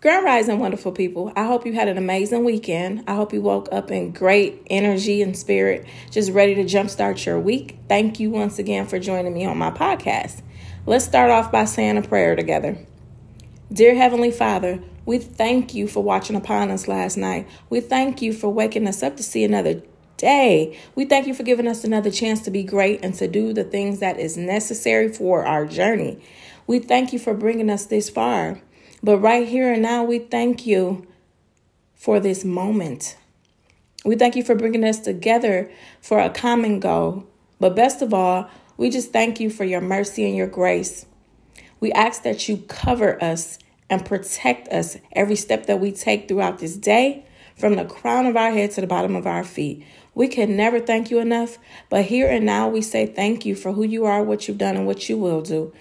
Grand Rising, wonderful people. I hope you had an amazing weekend. I hope you woke up in great energy and spirit, just ready to jumpstart your week. Thank you once again for joining me on my podcast. Let's start off by saying a prayer together. Dear Heavenly Father, we thank you for watching upon us last night. We thank you for waking us up to see another day. We thank you for giving us another chance to be great and to do the things that is necessary for our journey. We thank you for bringing us this far. But right here and now, we thank you for this moment. We thank you for bringing us together for a common goal. But best of all, we just thank you for your mercy and your grace. We ask that you cover us and protect us every step that we take throughout this day, from the crown of our head to the bottom of our feet. We can never thank you enough, but here and now we say thank you for who you are, what you've done, and what you will do.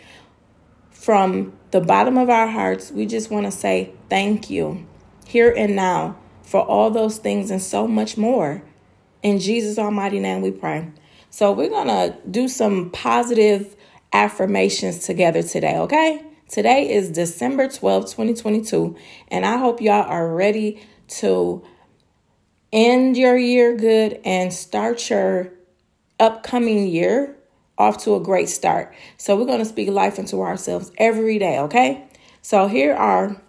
From the bottom of our hearts, we just want to say thank you here and now for all those things and so much more. In Jesus' almighty name, we pray. So, we're going to do some positive affirmations together today, okay? Today is December 12, 2022, and I hope y'all are ready to end your year good and start your upcoming year off to a great start. So we're going to speak life into ourselves every day, okay? So here are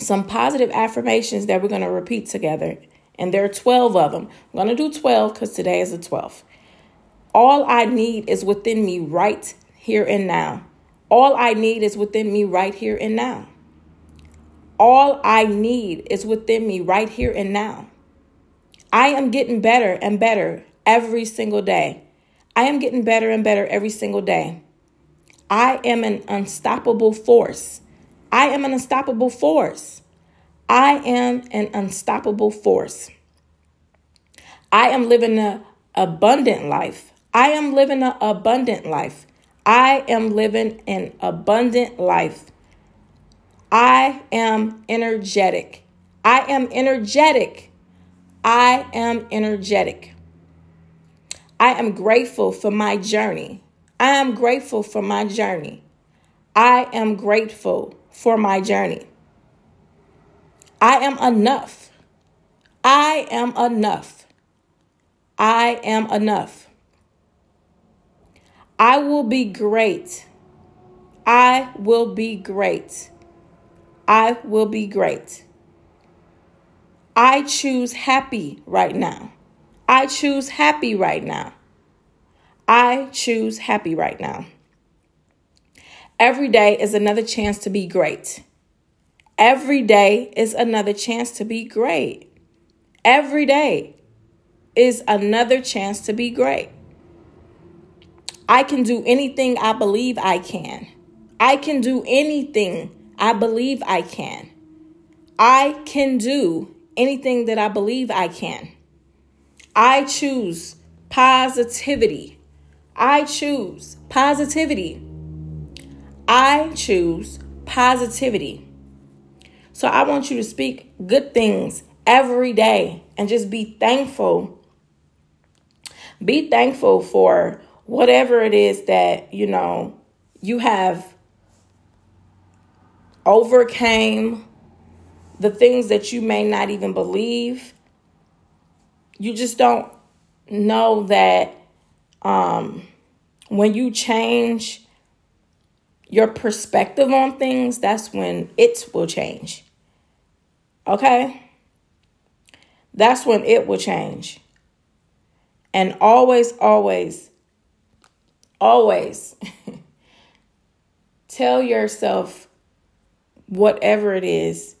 some positive affirmations that we're going to repeat together. And there are 12 of them. I'm going to do 12 because today is the 12th. All I need is within me right here and now. All I need is within me right here and now. All I need is within me right here and now. I am getting better and better every single day. I am getting better and better every single day. I am an unstoppable force. I am an unstoppable force. I am an unstoppable force. I am living an abundant life. I am living an abundant life. I am living an abundant life. I am energetic. I am energetic. I am energetic. I am grateful for my journey. I am grateful for my journey. I am grateful for my journey. I am enough. I am enough. I am enough. I will be great. I will be great. I will be great. I choose happy right now. I choose happy right now. I choose happy right now. Every day is another chance to be great. Every day is another chance to be great. Every day is another chance to be great. I can do anything I believe I can. I can do anything I believe I can. I can do anything that I believe I can. I choose positivity. I choose positivity. I choose positivity. So I want you to speak good things every day and just be thankful. Be thankful for whatever it is that, you know, you have overcame the things that you may not even believe you just don't know that um, when you change your perspective on things, that's when it will change. Okay? That's when it will change. And always, always, always tell yourself whatever it is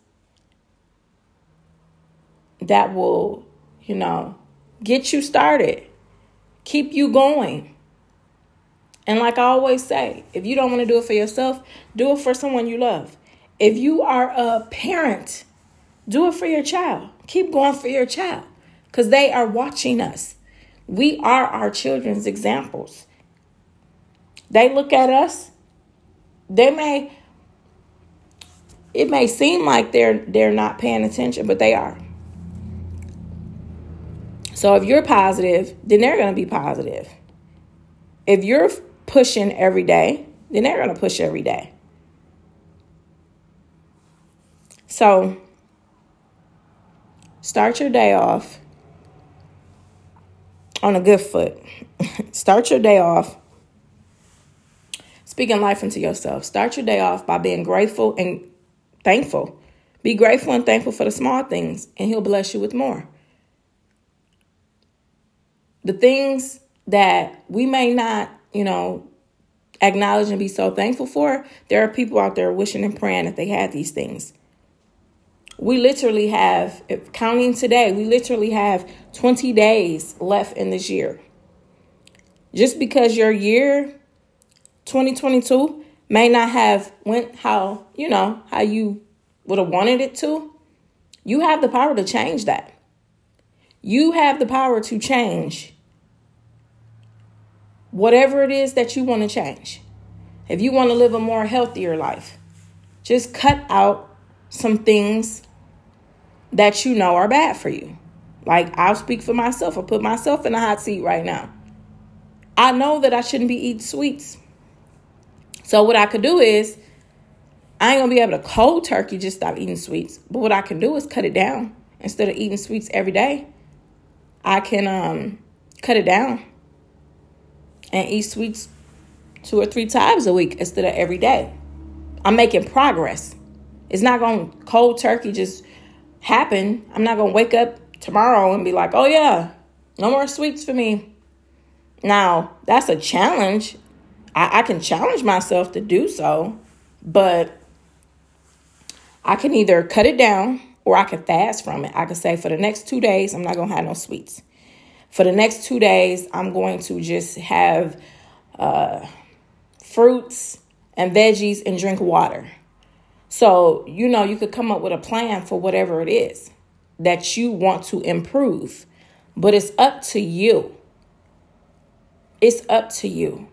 that will you know, get you started, keep you going. And like I always say, if you don't want to do it for yourself, do it for someone you love. If you are a parent, do it for your child. Keep going for your child because they are watching us. We are our children's examples. They look at us. They may it may seem like they're they're not paying attention, but they are. So if you're positive, then they're going to be positive. If you're pushing every day, then they're going to push every day. So, start your day off on a good foot. start your day off speaking life into yourself. Start your day off by being grateful and thankful. Be grateful and thankful for the small things, and He'll bless you with more. The things that we may not, you know, acknowledge and be so thankful for, there are people out there wishing and praying that they had these things. We literally have, counting today, we literally have 20 days left in this year. Just because your year 2022 may not have went how, you know, how you would have wanted it to, you have the power to change that. You have the power to change whatever it is that you want to change. If you want to live a more healthier life, just cut out some things that you know are bad for you. Like I'll speak for myself. I put myself in a hot seat right now. I know that I shouldn't be eating sweets. So what I could do is I ain't gonna be able to cold turkey just stop eating sweets. But what I can do is cut it down. Instead of eating sweets every day, I can um cut it down and eat sweets two or three times a week instead of every day. I'm making progress. It's not going to cold turkey just happen. I'm not going to wake up tomorrow and be like, oh, yeah, no more sweets for me. Now, that's a challenge. I, I can challenge myself to do so, but I can either cut it down or I can fast from it. I can say for the next two days, I'm not going to have no sweets. For the next two days, I'm going to just have uh, fruits and veggies and drink water. So, you know, you could come up with a plan for whatever it is that you want to improve, but it's up to you. It's up to you.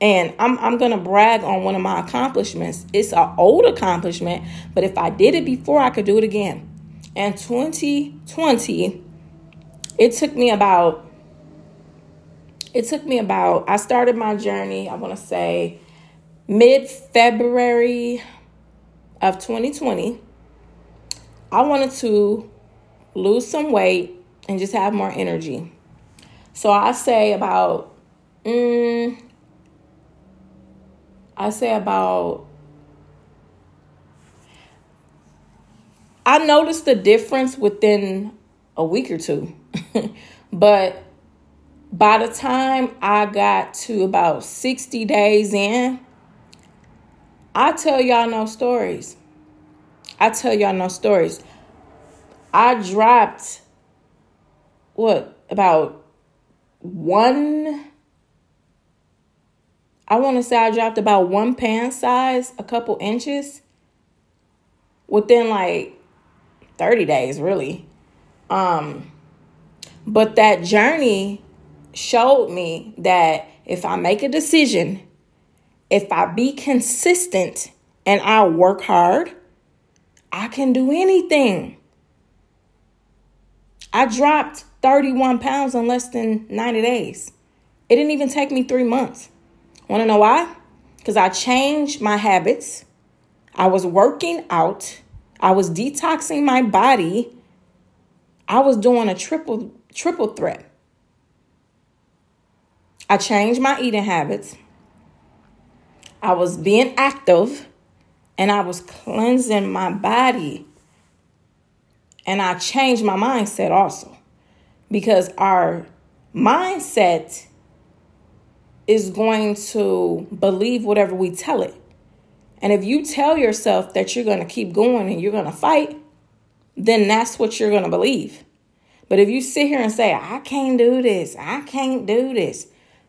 And I'm, I'm going to brag on one of my accomplishments. It's an old accomplishment, but if I did it before, I could do it again. And 2020, it took me about, it took me about, I started my journey, I want to say mid February of 2020. I wanted to lose some weight and just have more energy. So I say about, mm, I say about I noticed the difference within a week or two. but by the time I got to about 60 days in, I tell y'all no stories. I tell y'all no stories. I dropped what about one I want to say I dropped about one pant size, a couple inches within like 30 days, really. Um, but that journey showed me that if I make a decision, if I be consistent and I work hard, I can do anything. I dropped 31 pounds in less than 90 days. It didn't even take me three months. Want to know why? Because I changed my habits. I was working out. I was detoxing my body. I was doing a triple triple threat. I changed my eating habits. I was being active and I was cleansing my body. And I changed my mindset also because our mindset is going to believe whatever we tell it. And if you tell yourself that you're going to keep going and you're going to fight, then that's what you're going to believe. But if you sit here and say, I can't do this, I can't do this,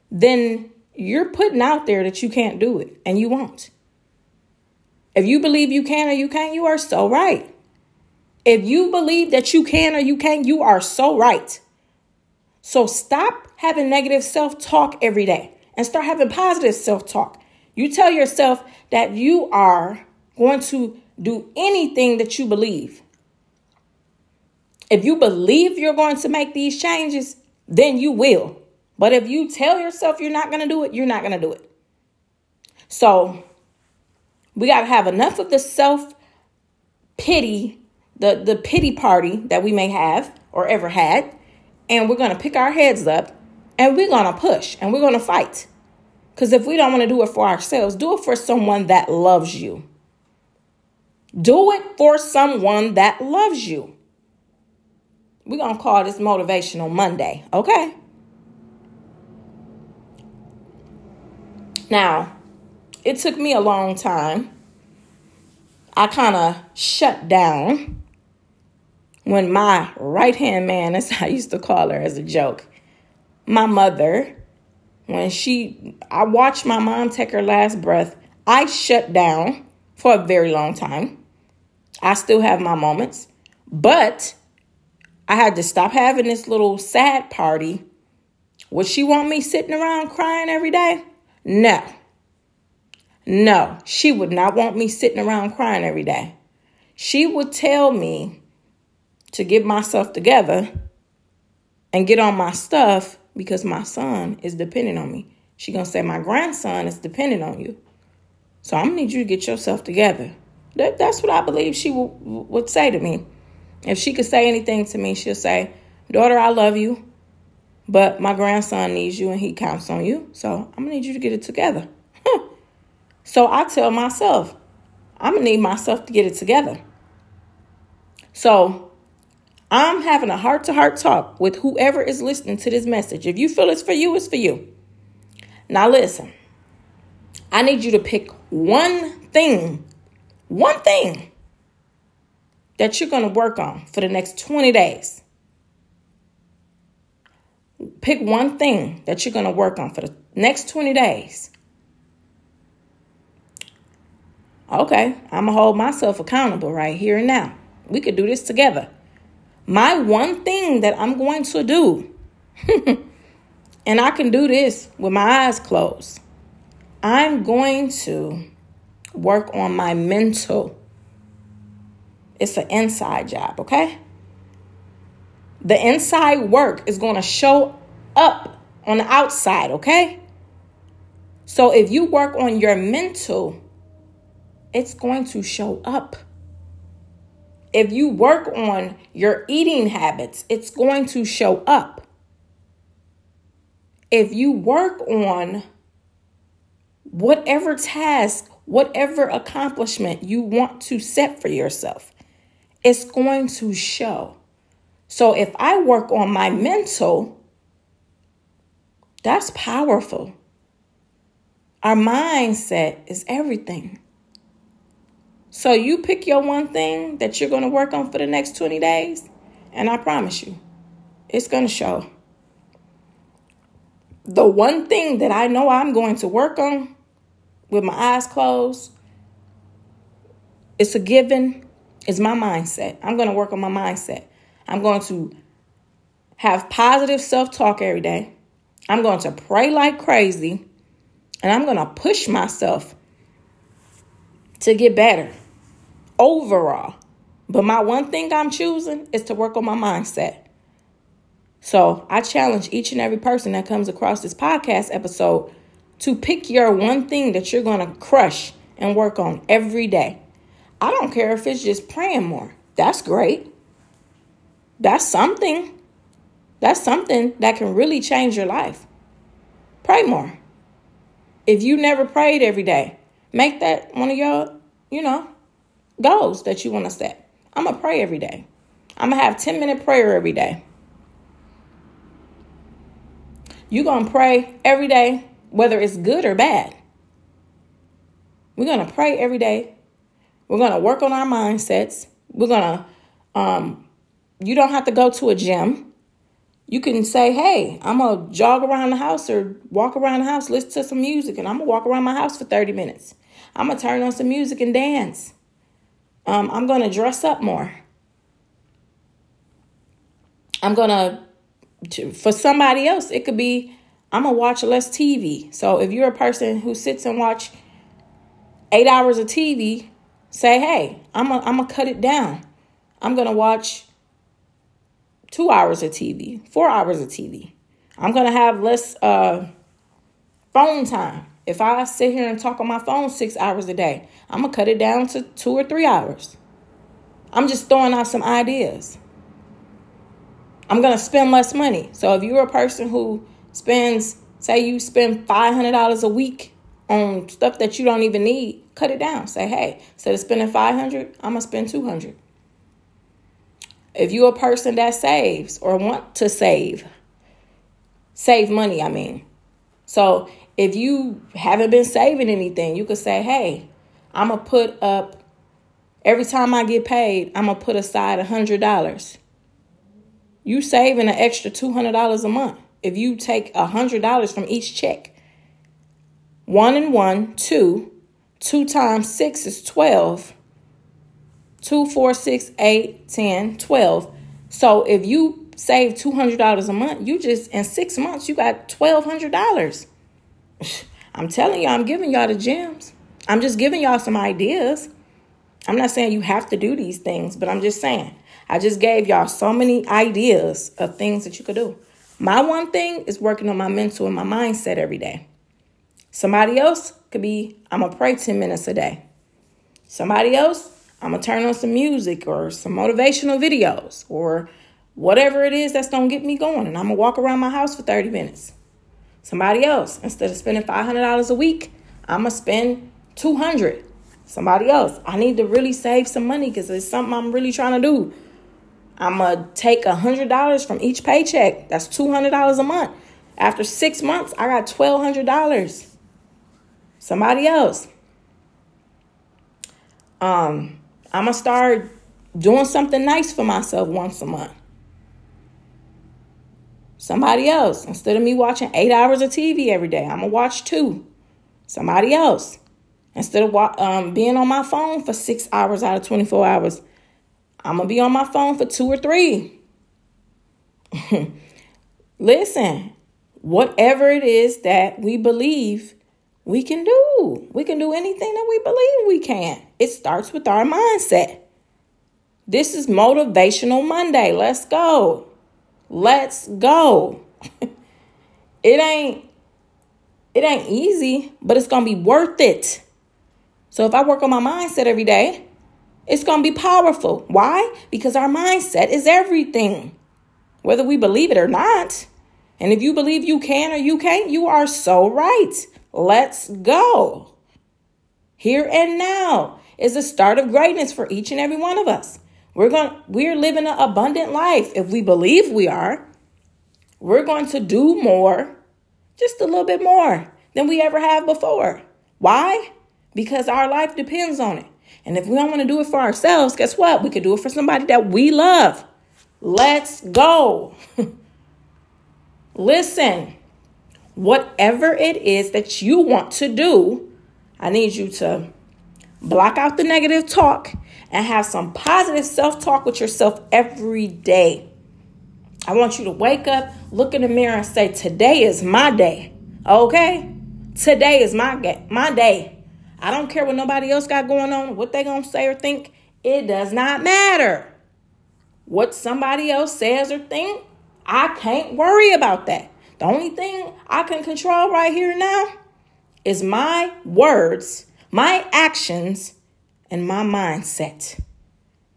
then you're putting out there that you can't do it and you won't. If you believe you can or you can't, you are so right. If you believe that you can or you can't, you are so right. So stop having negative self talk every day and start having positive self talk. You tell yourself that you are going to do anything that you believe. If you believe you're going to make these changes, then you will. But if you tell yourself you're not going to do it, you're not going to do it. So we got to have enough of the self pity, the, the pity party that we may have or ever had. And we're going to pick our heads up and we're going to push and we're going to fight. Because if we don't want to do it for ourselves, do it for someone that loves you. Do it for someone that loves you. We're going to call this Motivational Monday, okay? Now, it took me a long time. I kind of shut down when my right hand man, as I used to call her as a joke, my mother, when she, I watched my mom take her last breath, I shut down for a very long time. I still have my moments, but I had to stop having this little sad party. Would she want me sitting around crying every day? No. No, she would not want me sitting around crying every day. She would tell me to get myself together and get on my stuff because my son is dependent on me. She gonna say my grandson is dependent on you. So I'm gonna need you to get yourself together. That, that's what I believe she w- would say to me. If she could say anything to me, she'll say, Daughter, I love you, but my grandson needs you and he counts on you. So I'm gonna need you to get it together. so I tell myself, I'm gonna need myself to get it together. So I'm having a heart to heart talk with whoever is listening to this message. If you feel it's for you, it's for you. Now, listen, I need you to pick one thing, one thing that you're going to work on for the next 20 days. Pick one thing that you're going to work on for the next 20 days. Okay, I'm going to hold myself accountable right here and now. We could do this together my one thing that I'm going to do, and I can do this with my eyes closed, I'm going to work on my mental. It's an inside job, okay? The inside work is going to show up on the outside, okay? So if you work on your mental, it's going to show up. If you work on your eating habits, it's going to show up. If you work on whatever task, whatever accomplishment you want to set for yourself, it's going to show. So if I work on my mental, that's powerful. Our mindset is everything. So you pick your one thing that you're going to work on for the next 20 days, and I promise you, it's going to show. The one thing that I know I'm going to work on with my eyes closed, it's a given, is my mindset. I'm going to work on my mindset. I'm going to have positive self talk every day. I'm going to pray like crazy, and I'm going to push myself to get better overall. But my one thing I'm choosing is to work on my mindset. So I challenge each and every person that comes across this podcast episode to pick your one thing that you're going to crush and work on every day. I don't care if it's just praying more. That's great. That's something. That's something that can really change your life. Pray more. If you never prayed every day, make that one of your, you know, goals that you want to set. I'm going to pray every day. I'm going to have 10 minute prayer every day. You're going to pray every day, whether it's good or bad. We're going to pray every day. We're going to work on our mindsets. We're going to, um, you don't have to go to a gym. You can say, hey, I'm going to jog around the house or walk around the house, listen to some music, and I'm going to walk around my house for 30 minutes. I'm going to turn on some music and dance. Um, I'm going to dress up more. I'm going to, for somebody else, it could be, I'm going to watch less TV. So if you're a person who sits and watch eight hours of TV, say, hey, I'm going to cut it down. I'm going to watch two hours of TV, four hours of TV. I'm going to have less uh, phone time. If I sit here and talk on my phone six hours a day, I'm going to cut it down to two or three hours. I'm just throwing out some ideas. I'm going to spend less money. So if you're a person who spends, say you spend $500 a week on stuff that you don't even need, cut it down. Say, hey, instead of spending 500, I'm going to spend 200. If you're a person that saves or want to save, save money, I mean. So if you haven't been saving anything, you could say, hey, I'm going to put up, every time I get paid, I'm going to put aside $100. You saving an extra $200 a month if you take $100 from each check. One and one, two. Two times six is 12. Two, four, six, eight, ten, twelve. So if you save $200 a month, you just, in six months, you got $1,200. I'm telling y'all, I'm giving y'all the gems. I'm just giving y'all some ideas. I'm not saying you have to do these things, but I'm just saying I just gave y'all so many ideas of things that you could do. My one thing is working on my mental and my mindset every day. Somebody else could be, I'm going to pray 10 minutes a day. Somebody else, I'm going to turn on some music or some motivational videos or whatever it is that's going to get me going. And I'm going to walk around my house for 30 minutes. Somebody else, instead of spending $500 a week, I'm going to spend 200 Somebody else, I need to really save some money because it's something I'm really trying to do. I'm going to take $100 from each paycheck. That's $200 a month. After six months, I got $1,200. Somebody else. Um, I'm to start doing something nice for myself once a month. Somebody else. Instead of me watching eight hours of TV every day, I'm to watch two. Somebody else. Instead of um, being on my phone for six hours out of 24 hours, I'm to be on my phone for two or three. Listen, whatever it is that we believe we can do, we can do anything that we believe we can. It starts with our mindset. This is Motivational Monday. Let's go. Let's go. it ain't it ain't easy, but it's going to be worth it. So if I work on my mindset every day, it's going to be powerful. Why? Because our mindset is everything, whether we believe it or not. And if you believe you can or you can't, you are so right. Let's go. Here and now is the start of greatness for each and every one of us. We're going we're living an abundant life if we believe we are. We're going to do more, just a little bit more than we ever have before. Why? Because our life depends on it. And if we don't want to do it for ourselves, guess what? We could do it for somebody that we love. Let's go. Listen, whatever it is that you want to do, I need you to block out the negative talk and have some positive self talk with yourself every day. I want you to wake up, look in the mirror, and say, Today is my day. Okay? Today is my, my day. I don't care what nobody else got going on, what they gonna say or think. It does not matter. What somebody else says or think, I can't worry about that. The only thing I can control right here now is my words, my actions, and my mindset.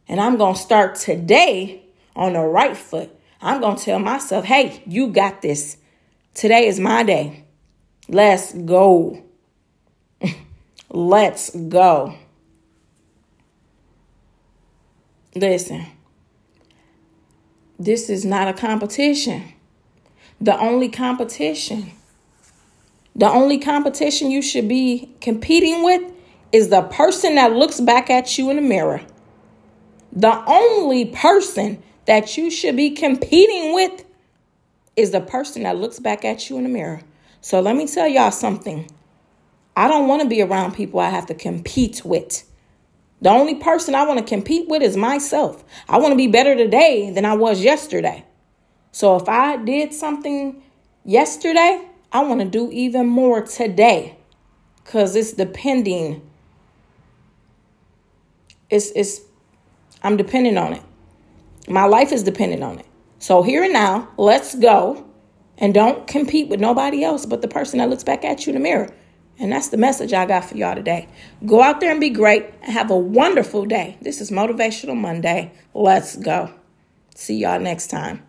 And I'm going to start today on the right foot. I'm going to tell myself, hey, you got this. Today is my day. Let's go. Let's go. Listen, this is not a competition. The only competition, the only competition you should be competing with is the person that looks back at you in the mirror. The only person that you should be competing with is the person that looks back at you in the mirror. So let me tell y'all something. I don't want to be around people I have to compete with. The only person I want to compete with is myself. I want to be better today than I was yesterday. So if I did something yesterday, I want to do even more today because it's depending. It's, it's, I'm dependent on it. My life is dependent on it. So here and now, let's go and don't compete with nobody else but the person that looks back at you in the mirror. And that's the message I got for y'all today. Go out there and be great and have a wonderful day. This is Motivational Monday. Let's go. See y'all next time.